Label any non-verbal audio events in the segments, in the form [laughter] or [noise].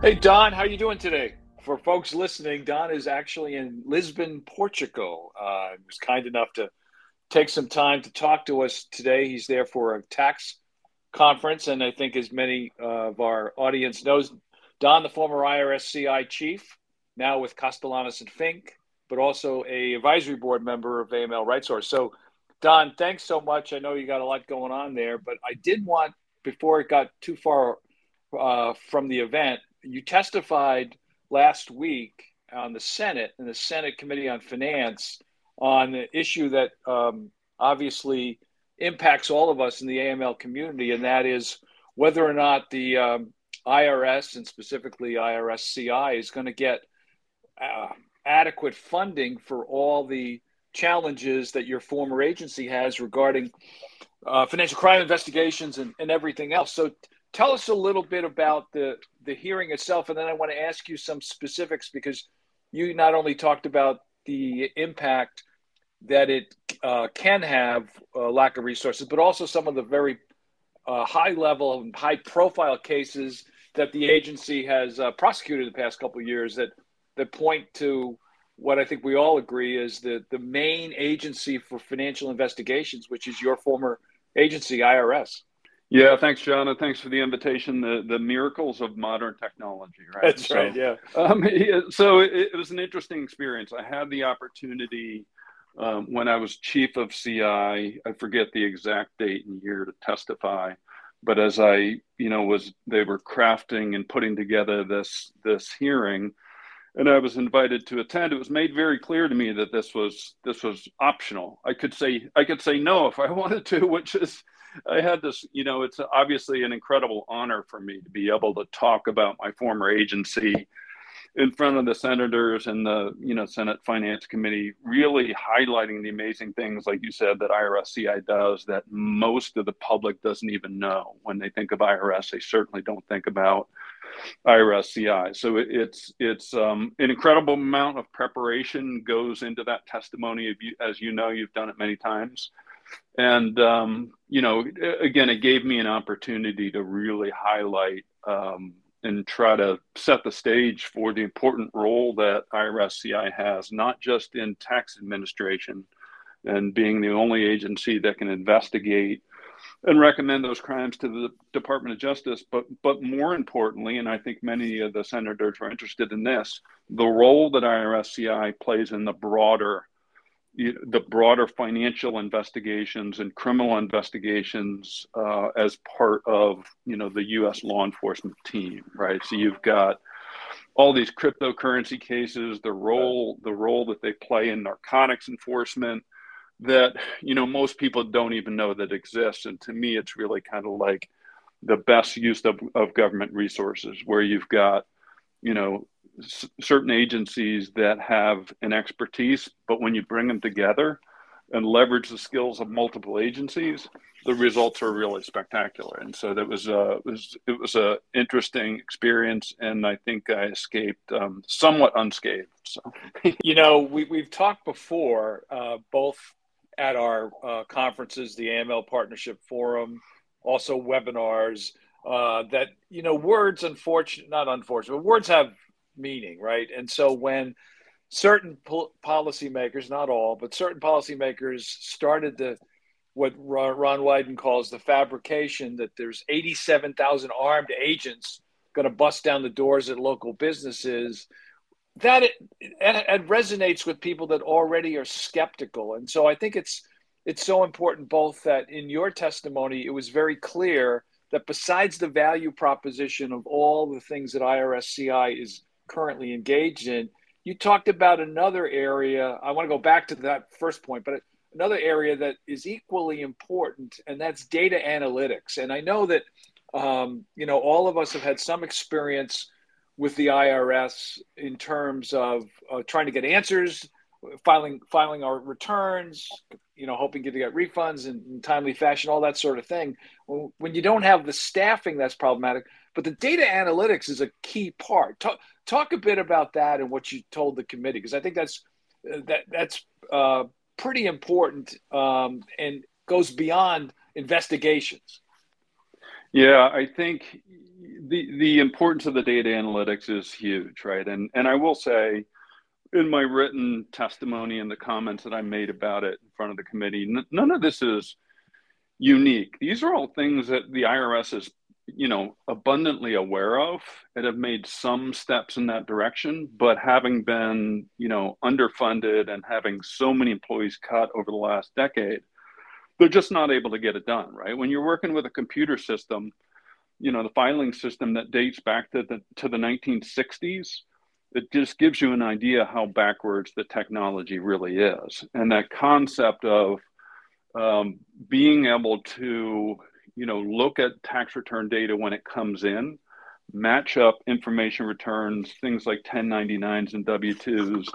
Hey Don, how are you doing today? For folks listening, Don is actually in Lisbon, Portugal. Uh, he was kind enough to take some time to talk to us today. He's there for a tax conference, and I think as many of our audience knows, Don, the former IRS CI chief, now with Kostelanetz and Fink, but also a advisory board member of AML RightSource. So, Don, thanks so much. I know you got a lot going on there, but I did want, before it got too far uh, from the event, you testified last week on the Senate and the Senate Committee on Finance on the issue that um, obviously impacts all of us in the AML community, and that is whether or not the um, IRS and specifically IRS CI is going to get uh, adequate funding for all the challenges that your former agency has regarding uh, financial crime investigations and, and everything else. So, tell us a little bit about the the hearing itself, and then I want to ask you some specifics because you not only talked about the impact that it uh, can have a lack of resources, but also some of the very uh, high level and high profile cases that the agency has uh, prosecuted the past couple of years that that point to what I think we all agree is the the main agency for financial investigations, which is your former agency, IRS. Yeah, thanks, John, and thanks for the invitation. The the miracles of modern technology, right? That's so, right. Yeah. Um, [laughs] so it, it, was an interesting experience. I had the opportunity um, when I was chief of CI. I forget the exact date and year to testify, but as I, you know, was they were crafting and putting together this this hearing, and I was invited to attend. It was made very clear to me that this was this was optional. I could say I could say no if I [laughs] wanted to, which is I had this, you know, it's obviously an incredible honor for me to be able to talk about my former agency in front of the senators and the you know Senate Finance Committee, really highlighting the amazing things, like you said, that IRSCI does that most of the public doesn't even know. When they think of IRS, they certainly don't think about IRSCI. So it, it's it's um, an incredible amount of preparation goes into that testimony. As you know, you've done it many times, and um, you know, again, it gave me an opportunity to really highlight. Um, and try to set the stage for the important role that IRSCI has, not just in tax administration and being the only agency that can investigate and recommend those crimes to the Department of Justice, but but more importantly, and I think many of the senators are interested in this, the role that IRSCI plays in the broader the broader financial investigations and criminal investigations uh, as part of you know the U.S. law enforcement team, right? So you've got all these cryptocurrency cases, the role the role that they play in narcotics enforcement that you know most people don't even know that exists, and to me, it's really kind of like the best use of, of government resources, where you've got you know certain agencies that have an expertise, but when you bring them together and leverage the skills of multiple agencies, the results are really spectacular. And so that was a it was it was a interesting experience, and I think I escaped um, somewhat unscathed. So, [laughs] you know, we we've talked before, uh, both at our uh, conferences, the AML Partnership Forum, also webinars. Uh, that you know, words, unfortunate, not unfortunate, but words have meaning, right? And so when certain po- policymakers, not all, but certain policymakers started the what Ron Wyden calls the fabrication that there's 87,000 armed agents going to bust down the doors at local businesses. That it, it, resonates with people that already are skeptical, and so I think it's it's so important both that in your testimony it was very clear that besides the value proposition of all the things that IRSCI is currently engaged in. You talked about another area. I want to go back to that first point, but another area that is equally important, and that's data analytics. And I know that um, you know all of us have had some experience with the IRS in terms of uh, trying to get answers, filing filing our returns, you know, hoping to get refunds in, in timely fashion, all that sort of thing. When you don't have the staffing, that's problematic. But the data analytics is a key part. Talk, talk a bit about that and what you told the committee, because I think that's that that's uh, pretty important um, and goes beyond investigations. Yeah, I think the the importance of the data analytics is huge, right? And and I will say, in my written testimony and the comments that I made about it in front of the committee, n- none of this is unique. These are all things that the IRS is, you know, abundantly aware of and have made some steps in that direction. But having been, you know, underfunded and having so many employees cut over the last decade, they're just not able to get it done, right? When you're working with a computer system, you know, the filing system that dates back to the to the 1960s it just gives you an idea how backwards the technology really is. And that concept of um, being able to, you know, look at tax return data when it comes in, match up information returns, things like 1099s and W-2s.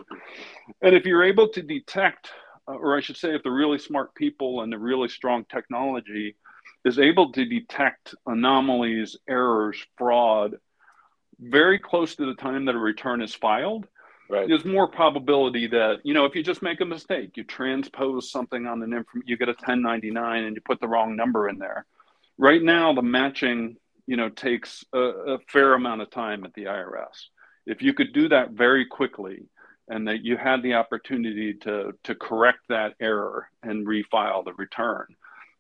And if you're able to detect, uh, or I should say, if the really smart people and the really strong technology is able to detect anomalies, errors, fraud, very close to the time that a return is filed, right. there's more probability that you know if you just make a mistake, you transpose something on an inform, you get a 1099 and you put the wrong number in there. Right now, the matching you know takes a, a fair amount of time at the IRS. If you could do that very quickly, and that you had the opportunity to to correct that error and refile the return,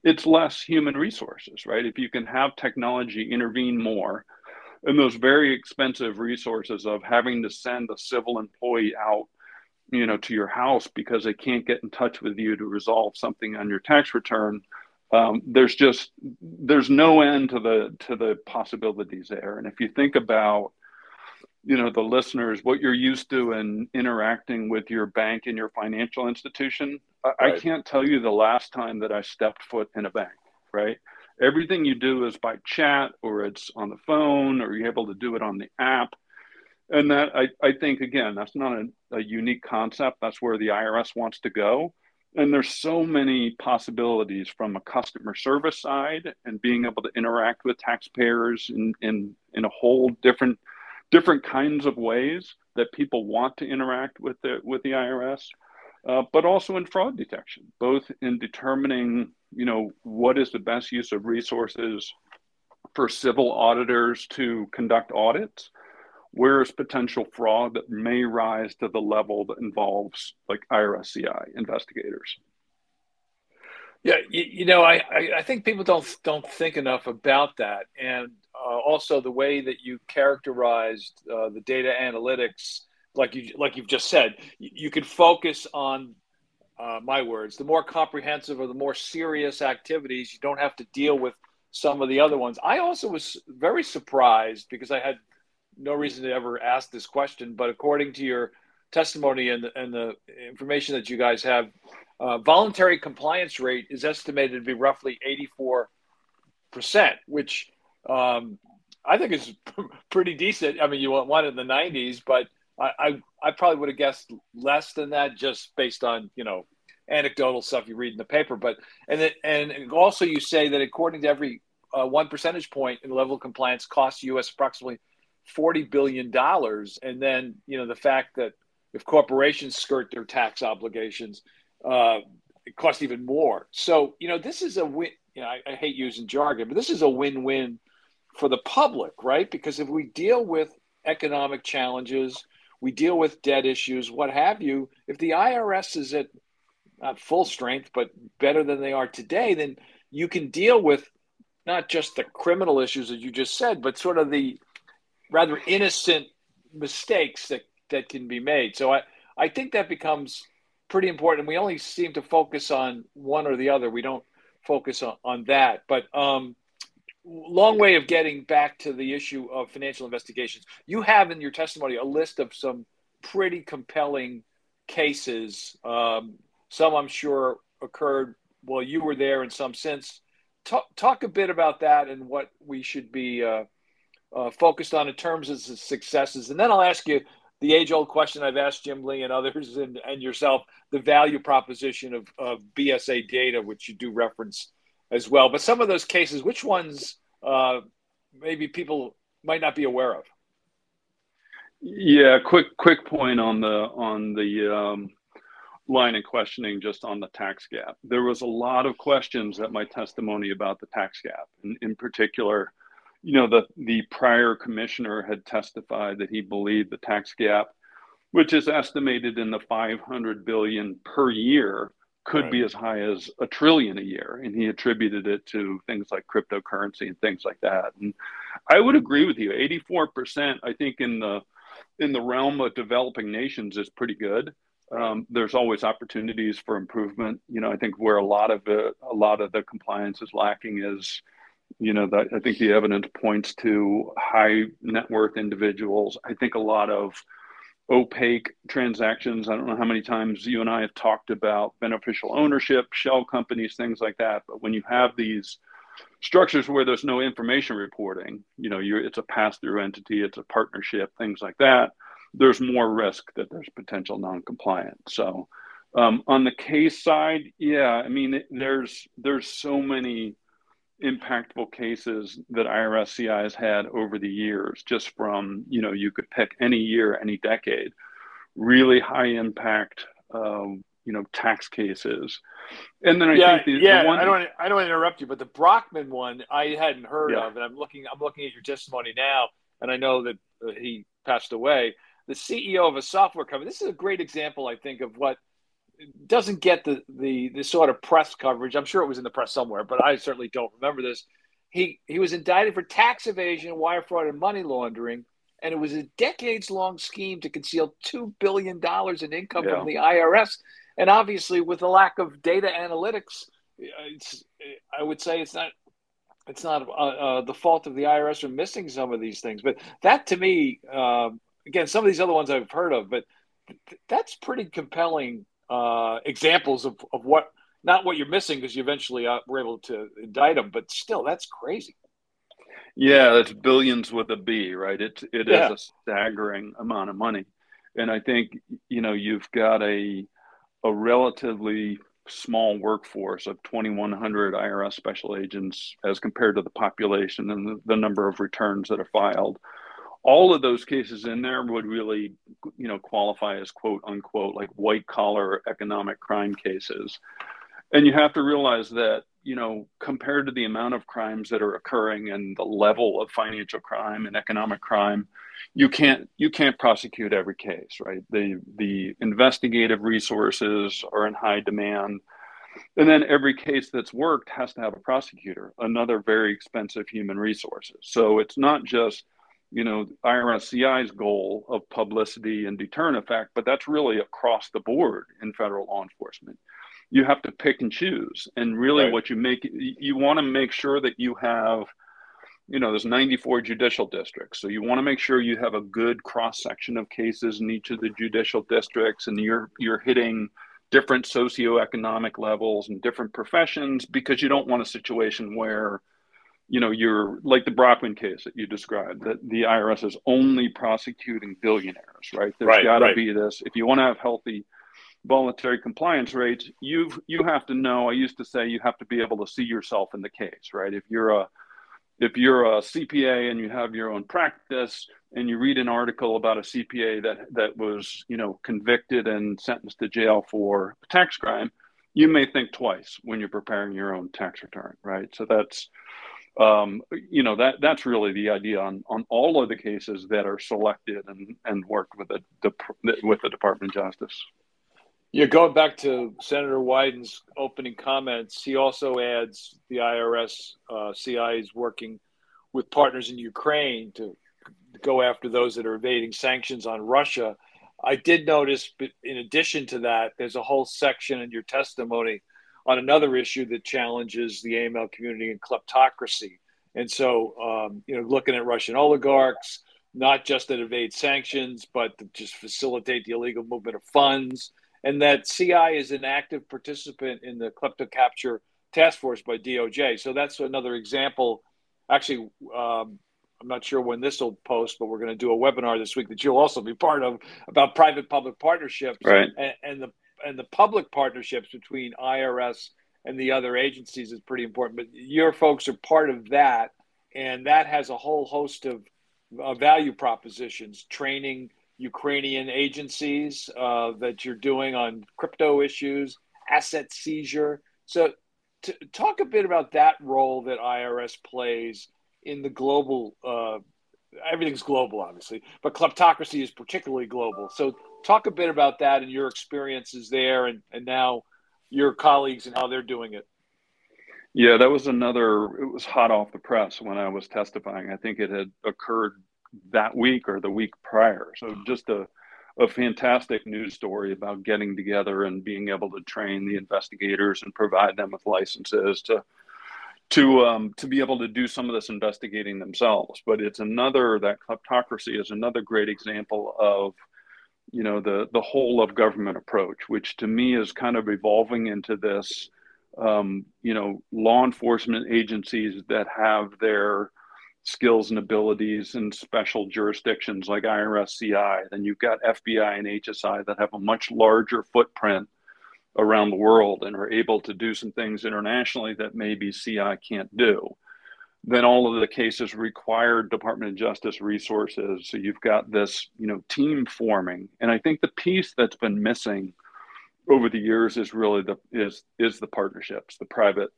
it's less human resources, right? If you can have technology intervene more and those very expensive resources of having to send a civil employee out you know to your house because they can't get in touch with you to resolve something on your tax return um, there's just there's no end to the to the possibilities there. And if you think about you know the listeners what you're used to in interacting with your bank and your financial institution right. I, I can't tell you the last time that i stepped foot in a bank right? Everything you do is by chat or it's on the phone or you're able to do it on the app. And that i, I think again that's not a, a unique concept. That's where the irs wants to go and there's so many possibilities from a customer service side and being able to interact with taxpayers in, in, in a whole different different kinds of ways that people want to interact with the with the IRS, uh, but also in fraud detection, both in determining you know, what is the best use of resources for civil auditors to conduct audits? Where is potential fraud that may rise to the level that involves like IRSCI investigators? Yeah, you, you know, I, I, I, think people don't don't think enough about that, and uh, also the way that you characterized uh, the data analytics, like you like you've just said, you, you could focus on uh, my words, the more comprehensive or the more serious activities, you don't have to deal with some of the other ones. I also was very surprised because I had no reason to ever ask this question, but according to your testimony and the, and the information that you guys have, uh, voluntary compliance rate is estimated to be roughly 84%, which um, I think is [laughs] pretty decent. I mean, you want it in the 90s, but I, I, I probably would have guessed less than that just based on you know anecdotal stuff you read in the paper. But and it, and also you say that according to every uh, one percentage point in level of compliance costs U.S. approximately forty billion dollars. And then you know the fact that if corporations skirt their tax obligations, uh, it costs even more. So you know this is a win. You know I, I hate using jargon, but this is a win-win for the public, right? Because if we deal with economic challenges we deal with debt issues, what have you. If the IRS is at not full strength, but better than they are today, then you can deal with not just the criminal issues that you just said, but sort of the rather innocent mistakes that, that can be made. So I, I think that becomes pretty important. We only seem to focus on one or the other. We don't focus on, on that. But um, long way of getting back to the issue of financial investigations. You have in your testimony a list of some pretty compelling cases. Um, some I'm sure occurred while you were there, and some since. Talk, talk a bit about that and what we should be uh, uh, focused on in terms of successes, and then I'll ask you the age-old question I've asked Jim Lee and others [laughs] and, and yourself: the value proposition of, of BSA data, which you do reference as well. But some of those cases, which ones uh, maybe people might not be aware of? Yeah, quick quick point on the on the um, line of questioning just on the tax gap. There was a lot of questions at my testimony about the tax gap, and in particular, you know, the the prior commissioner had testified that he believed the tax gap, which is estimated in the 500 billion per year, could right. be as high as a trillion a year, and he attributed it to things like cryptocurrency and things like that. And I would agree with you. 84%, I think, in the in the realm of developing nations is pretty good. Um, there's always opportunities for improvement. You know, I think where a lot of the a lot of the compliance is lacking is, you know, that I think the evidence points to high net worth individuals. I think a lot of opaque transactions. I don't know how many times you and I have talked about beneficial ownership, shell companies, things like that. But when you have these structures where there's no information reporting, you know, it's a pass through entity, it's a partnership, things like that there's more risk that there's potential non-compliance. So um, on the case side, yeah, I mean, there's there's so many impactful cases that IRSCI has had over the years, just from you know you could pick any year, any decade, really high impact. Um, you know tax cases and then i yeah, think the, yeah the one i don't i don't want to interrupt you but the brockman one i hadn't heard yeah. of and i'm looking i'm looking at your testimony now and i know that uh, he passed away the CEO of a software company. This is a great example, I think, of what doesn't get the, the the sort of press coverage. I'm sure it was in the press somewhere, but I certainly don't remember this. He he was indicted for tax evasion, wire fraud, and money laundering, and it was a decades long scheme to conceal two billion dollars in income yeah. from the IRS. And obviously, with the lack of data analytics, it's I would say it's not it's not uh, uh, the fault of the IRS for missing some of these things. But that to me, uh, again, some of these other ones I've heard of, but th- that's pretty compelling uh, examples of, of what not what you're missing because you eventually uh, were able to indict them, but still, that's crazy. Yeah, it's billions with a B, right? It's it yeah. is a staggering amount of money, and I think you know you've got a a relatively small workforce of 2,100 IRS special agents as compared to the population and the, the number of returns that are filed all of those cases in there would really you know qualify as quote unquote like white collar economic crime cases. And you have to realize that you know compared to the amount of crimes that are occurring and the level of financial crime and economic crime you can't you can't prosecute every case right? The the investigative resources are in high demand. And then every case that's worked has to have a prosecutor another very expensive human resources. So it's not just you know, IRSCI's goal of publicity and deterrent effect, but that's really across the board in federal law enforcement. You have to pick and choose. And really, right. what you make, you want to make sure that you have, you know, there's 94 judicial districts. So you want to make sure you have a good cross section of cases in each of the judicial districts and you're, you're hitting different socioeconomic levels and different professions because you don't want a situation where, you know, you're like the Brockman case that you described, that the IRS is only prosecuting billionaires, right? There's right, got to right. be this. If you want to have healthy voluntary compliance rates, you've you have to know. I used to say you have to be able to see yourself in the case, right? If you're a if you're a CPA and you have your own practice and you read an article about a CPA that that was you know convicted and sentenced to jail for a tax crime, you may think twice when you're preparing your own tax return, right? So that's um, you know that that's really the idea on on all of the cases that are selected and and worked with the, the with the Department of Justice. Yeah, going back to Senator Wyden's opening comments, he also adds the IRS uh, CI is working with partners in Ukraine to go after those that are evading sanctions on Russia. I did notice, in addition to that, there's a whole section in your testimony on another issue that challenges the AML community and kleptocracy. And so, um, you know, looking at Russian oligarchs, not just that evade sanctions, but to just facilitate the illegal movement of funds, and that CI is an active participant in the kleptocapture task force by DOJ. So that's another example. Actually, um, I'm not sure when this will post, but we're going to do a webinar this week that you'll also be part of about private-public partnerships right. and, and the and the public partnerships between IRS and the other agencies is pretty important. But your folks are part of that, and that has a whole host of uh, value propositions, training Ukrainian agencies uh, that you're doing on crypto issues, asset seizure. So, to talk a bit about that role that IRS plays in the global. Uh, everything's global, obviously, but kleptocracy is particularly global. So, talk a bit about that and your experiences there, and, and now your colleagues and how they're doing it. Yeah, that was another. It was hot off the press when I was testifying. I think it had occurred that week or the week prior. So just a a fantastic news story about getting together and being able to train the investigators and provide them with licenses to to um, to be able to do some of this investigating themselves. But it's another that kleptocracy is another great example of you know the the whole of government approach, which to me is kind of evolving into this um, you know law enforcement agencies that have their skills and abilities in special jurisdictions like IRS CI. Then you've got FBI and HSI that have a much larger footprint around the world and are able to do some things internationally that maybe CI can't do. Then all of the cases require Department of Justice resources. So you've got this, you know, team forming. And I think the piece that's been missing over the years is really the is is the partnerships, the private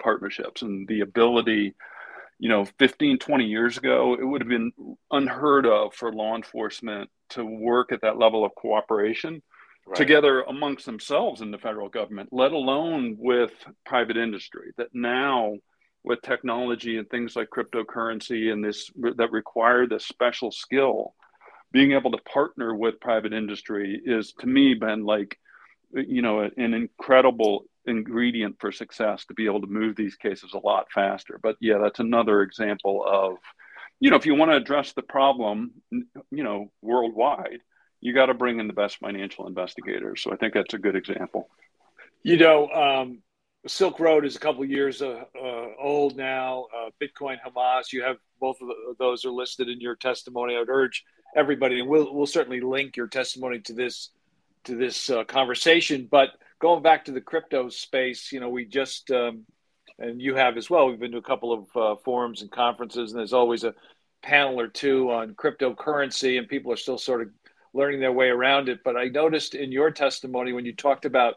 partnerships and the ability you know 15 20 years ago it would have been unheard of for law enforcement to work at that level of cooperation right. together amongst themselves in the federal government let alone with private industry that now with technology and things like cryptocurrency and this that require this special skill being able to partner with private industry is to me been like you know an incredible ingredient for success to be able to move these cases a lot faster. But yeah, that's another example of, you know, if you want to address the problem, you know, worldwide, you got to bring in the best financial investigators. So I think that's a good example. You know, um, Silk Road is a couple years uh, uh, old now. Uh, Bitcoin Hamas, you have both of those are listed in your testimony. I would urge everybody, and we'll we'll certainly link your testimony to this to this uh, conversation. But going back to the crypto space, you know, we just um, and you have as well. We've been to a couple of uh, forums and conferences, and there's always a panel or two on cryptocurrency, and people are still sort of learning their way around it. But I noticed in your testimony when you talked about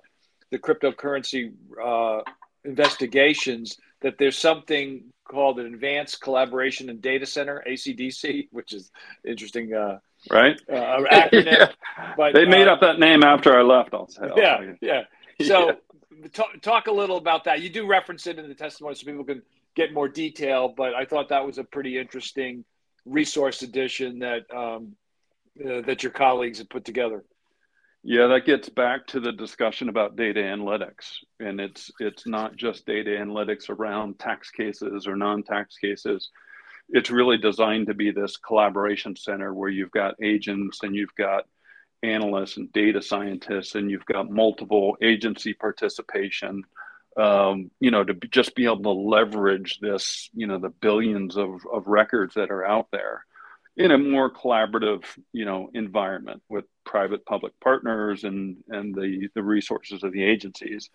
the cryptocurrency uh, investigations that there's something called an Advanced Collaboration and Data Center (ACDC), which is interesting. Uh, right? Uh, acronym. [laughs] yeah. But they made uh, up that name after I left. I'll say. Yeah, yeah. [laughs] So yeah. Talk, talk a little about that. You do reference it in the testimony, so people can get more detail. But I thought that was a pretty interesting resource addition that um, uh, that your colleagues have put together. Yeah, that gets back to the discussion about data analytics, and it's it's not just data analytics around tax cases or non-tax cases. It's really designed to be this collaboration center where you've got agents and you've got analysts and data scientists and you've got multiple agency participation um, you know to just be able to leverage this you know the billions of, of records that are out there in a more collaborative you know environment with private public partners and and the the resources of the agencies.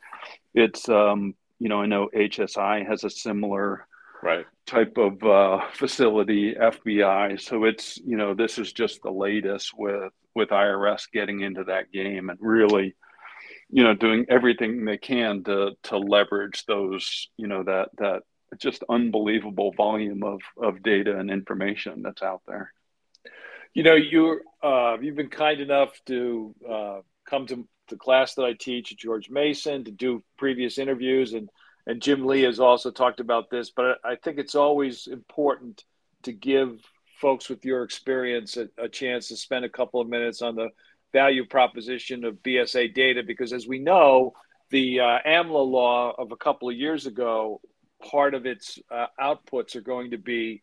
It's um, you know i know hsi has a similar right. type of uh, facility fbi so it's you know this is just the latest with with irs getting into that game and really you know doing everything they can to to leverage those you know that that just unbelievable volume of of data and information that's out there. You know you're uh, you've been kind enough to uh, come to the class that i teach at george mason to do previous interviews and and Jim Lee has also talked about this, but I think it's always important to give folks with your experience a, a, chance to spend a couple of minutes on the value proposition of BSA data, because as we know, the uh, AMLA law of a couple of years ago, part of its uh, outputs are going to be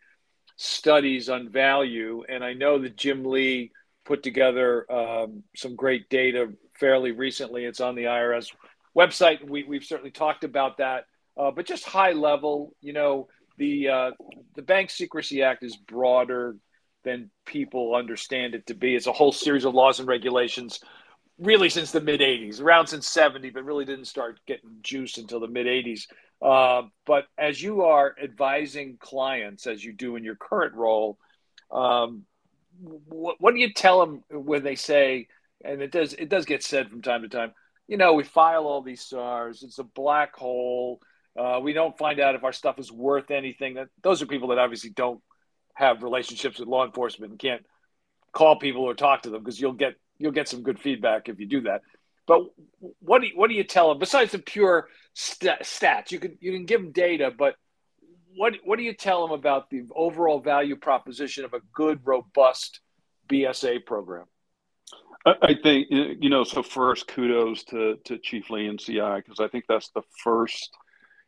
studies on value. And I know that Jim Lee put together um, some great data fairly recently. It's on the IRS website. We, we've certainly talked about that. Uh, but just high level, you know, the uh, the Bank Secrecy Act is broader than people understand it to be. It's a whole series of laws and regulations, really since the mid '80s, around since '70, but really didn't start getting juice until the mid '80s. Uh, but as you are advising clients, as you do in your current role, um, what, what do you tell them when they say? And it does it does get said from time to time. You know, we file all these SARs. It's a black hole Uh, we don't find out if our stuff is worth anything. That those are people that obviously don't have relationships with law enforcement and can't call people or talk to them because you'll get you'll get some good feedback if you do that. But what do you, what do you tell them besides the pure st- stats? You can you can give them data, but what what do you tell them about the overall value proposition of a good, robust BSA program? I think you know. So first, kudos to to Chief Lee and CI because I think that's the first.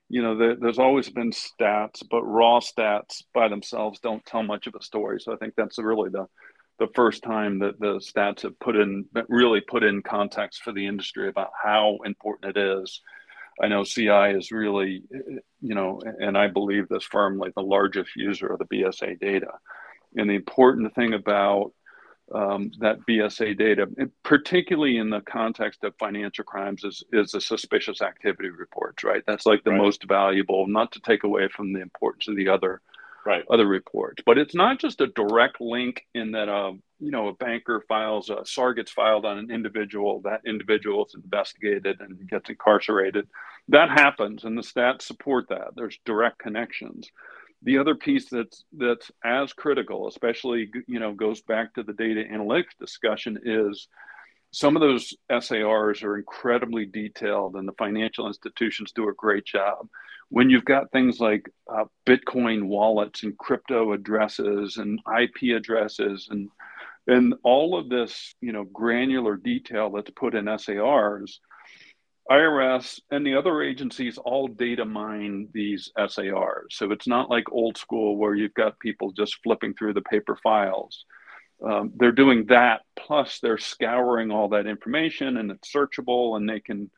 You know, there, there's always been stats, but raw stats by themselves don't tell much of a story. So I think that's really the the first time that the stats have put in really put in context for the industry about how important it is. I know CI is really, you know, and I believe this firmly, the largest user of the BSA data. And the important thing about um, that BSA data, particularly in the context of financial crimes, is, is the suspicious activity reports, right? That's like the right. most valuable, not to take away from the importance of the other right. other reports. But it's not just a direct link in that, uh, you know, a banker files, a SAR gets filed on an individual, that individual is investigated and gets incarcerated. That happens, and the stats support that. There's direct connections. The other piece that's that's as critical, especially you know, goes back to the data analytics discussion, is some of those SARs are incredibly detailed, and the financial institutions do a great job. When you've got things like uh, Bitcoin wallets and crypto addresses and IP addresses and and all of this, you know, granular detail that's put in SARs, IRS and the other agencies all data mine these SARs. So it's not like old school where you've got people just flipping through the paper files um, they're doing that plus they're scouring all that information and it's searchable and they can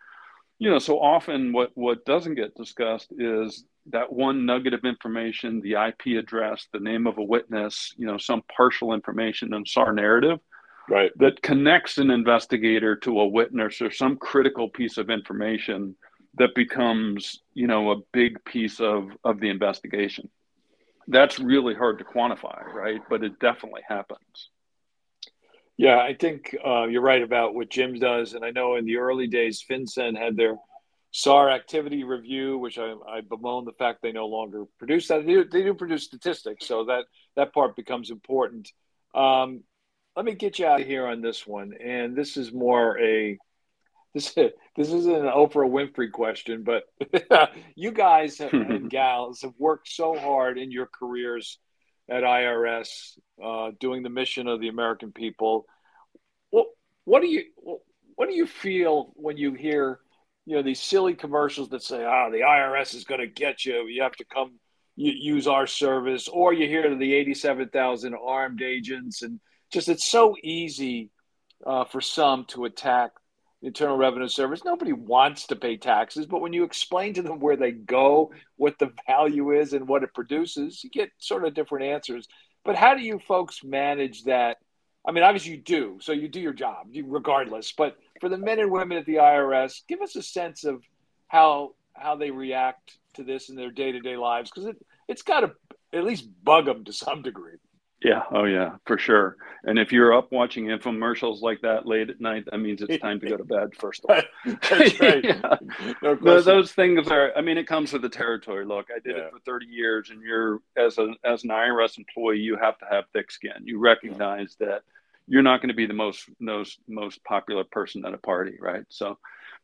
you know so often what what doesn't get discussed is that one nugget of information the ip address the name of a witness you know some partial information in SAR narrative right. that connects an investigator to a witness or some critical piece of information that becomes you know a big piece of of the investigation. That's really hard to quantify right? But it definitely happens yeah, I think uh, you're right about what Jim does. And I know in the early days, FinCEN had their SAR activity review, which I, I bemoan the fact they no longer produce that. They do, they do produce statistics, so that, that part becomes important. Um, let me get you out of here on this one. And this is more a this this isn't an Oprah Winfrey question, but [laughs] you guys and [laughs] gals have worked so hard in your careers at IRS, uh, doing the mission of the American people. What what do you what do you feel when you hear you know these silly commercials that say, "Ah, the IRS is going to get you. You have to come use our service," or you hear the eighty-seven thousand armed agents, and just it's so easy uh, for some to attack Internal Revenue Service. Nobody wants to pay taxes, but when you explain to them where they go, what the [laughs] value is, and what it produces, you get sort of different answers. But how do you folks manage that? I mean, obviously you do, so you do your job regardless. But for the men and women at the IRS, give us a sense of how how they react to this in their day to day lives, because it it's got to at least bug them to some degree. Yeah. Oh, yeah, for sure. And if you're up watching infomercials like that late at night, that means it's time to go to bed. First of all, [laughs] that's right. [laughs] yeah. no those things are. I mean, it comes with the territory. Look, I did yeah. it for 30 years, and you're as a as an IRS employee, you have to have thick skin. You recognize that you're not going to be the most most most popular person at a party, right? So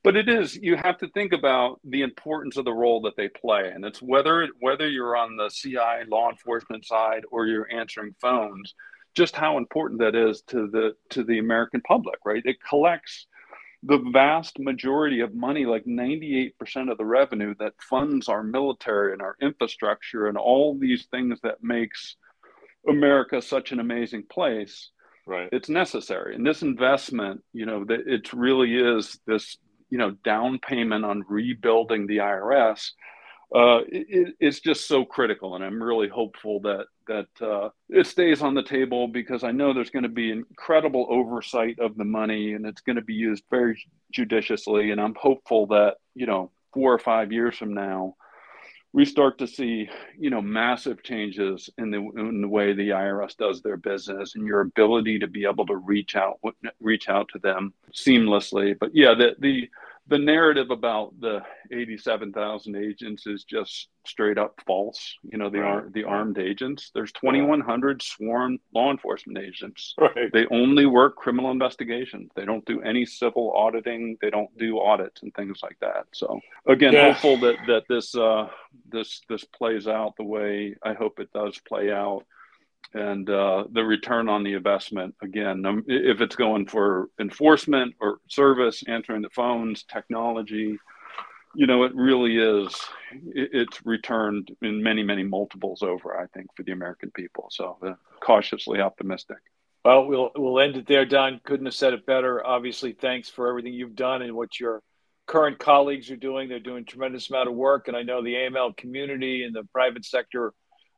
but it is you have to think about the importance of the role that they play and it's whether whether you're on the ci law enforcement side or you're answering phones just how important that is to the to the american public right? It collects the vast majority of money like 98% of the revenue that funds our military and our infrastructure and all these things that makes america such an amazing place. Right. It's necessary. And this investment you know that it really is this you know down payment on rebuilding the IRS uh, it, it's just so critical, and I'm really hopeful that that uh, it stays on the table because I know there's going to be incredible oversight of the money, and it's going to be used very judiciously. And I'm hopeful that you know four or five years from now, we start to see you know massive changes in the in the way the IRS does their business and your ability to be able to reach out reach out to them seamlessly. But yeah, the the the narrative about the 87,000 agents is just straight up false. You know, the right. the armed agents. There's 2,100 sworn law enforcement agents. Right. They only work criminal investigations. They don't do any civil auditing. They don't do audits and things like that. So again, yeah. hopeful that that this uh, this this plays out the way I hope it does play out and uh, the return on the investment again if it's going for enforcement or service answering the phones technology you know it really is it's returned in many many multiples over i think for the american people. So uh, cautiously optimistic. Well we'll we'll end it there don. Couldn't have said it better. Obviously thanks for everything you've done and what your current colleagues are doing. They're doing tremendous amount of work and i know the aml community and the private sector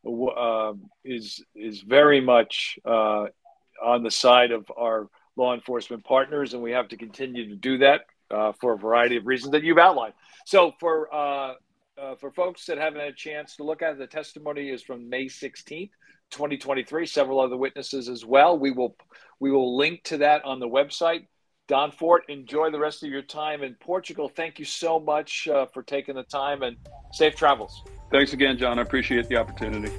uh, is is very much uh, on the side of our law enforcement partners, and we have to continue to do that uh, for a variety of reasons that you've outlined. So, for uh, uh, for folks that haven't had a chance to look at it, the testimony is from May sixteenth. 2023 several other witnesses as well we will we will link to that on the website don fort enjoy the rest of your time in portugal thank you so much uh, for taking the time and safe travels Thanks again, John. I appreciate the opportunity.